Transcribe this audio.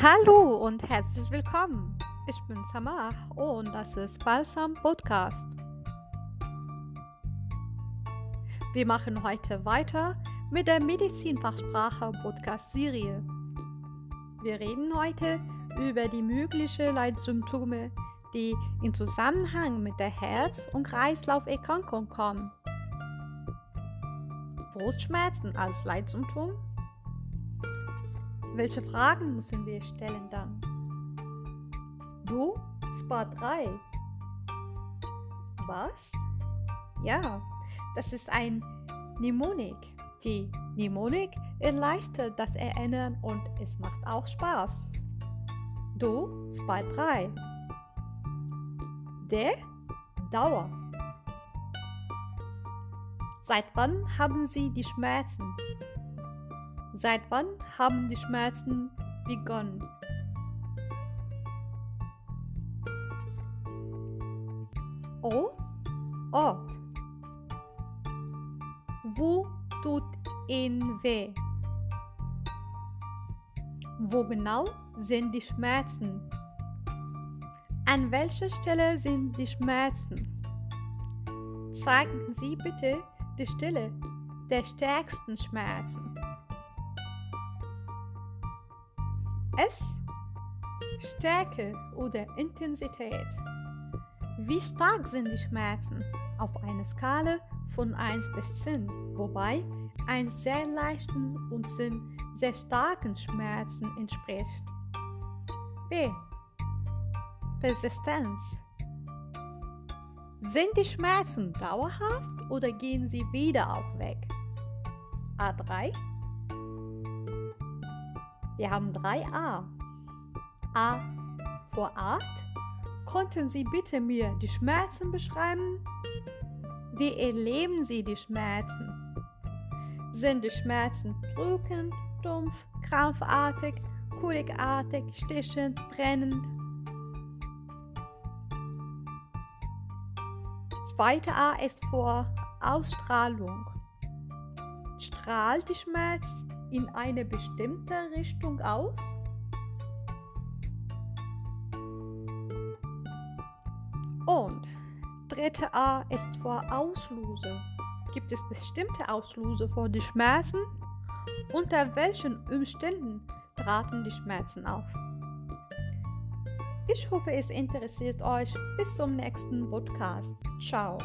Hallo und herzlich willkommen. Ich bin Samar und das ist Balsam Podcast. Wir machen heute weiter mit der Medizinfachsprache Podcast Serie. Wir reden heute über die möglichen Leitsymptome, die in Zusammenhang mit der Herz- und Kreislauferkrankung kommen. Brustschmerzen als Leitsymptom? Welche Fragen müssen wir stellen dann? Du, Spa 3. Was? Ja, das ist ein Mnemonik. Die Mnemonik erleichtert das Erinnern und es macht auch Spaß. Du, Spa 3. Der Dauer. Seit wann haben Sie die Schmerzen? Seit wann haben die Schmerzen begonnen? O. Ort. Wo tut ihn weh? Wo genau sind die Schmerzen? An welcher Stelle sind die Schmerzen? Zeigen Sie bitte die Stelle der stärksten Schmerzen. S. Stärke oder Intensität. Wie stark sind die Schmerzen? Auf einer Skala von 1 bis 10, wobei ein sehr leichten und 10 sehr starken Schmerzen entspricht. B. Persistenz. Sind die Schmerzen dauerhaft oder gehen sie wieder auch weg? A3. Wir haben drei A. A vor Art. Konnten Sie bitte mir die Schmerzen beschreiben? Wie erleben Sie die Schmerzen? Sind die Schmerzen drückend, dumpf, krampfartig, kolikartig, stichend, brennend? Zweite A ist vor Ausstrahlung. Strahlt die Schmerz in eine bestimmte Richtung aus? Und dritte A ist vor Auslöse. Gibt es bestimmte Auslöse vor die Schmerzen? Unter welchen Umständen traten die Schmerzen auf? Ich hoffe, es interessiert euch. Bis zum nächsten Podcast. Ciao.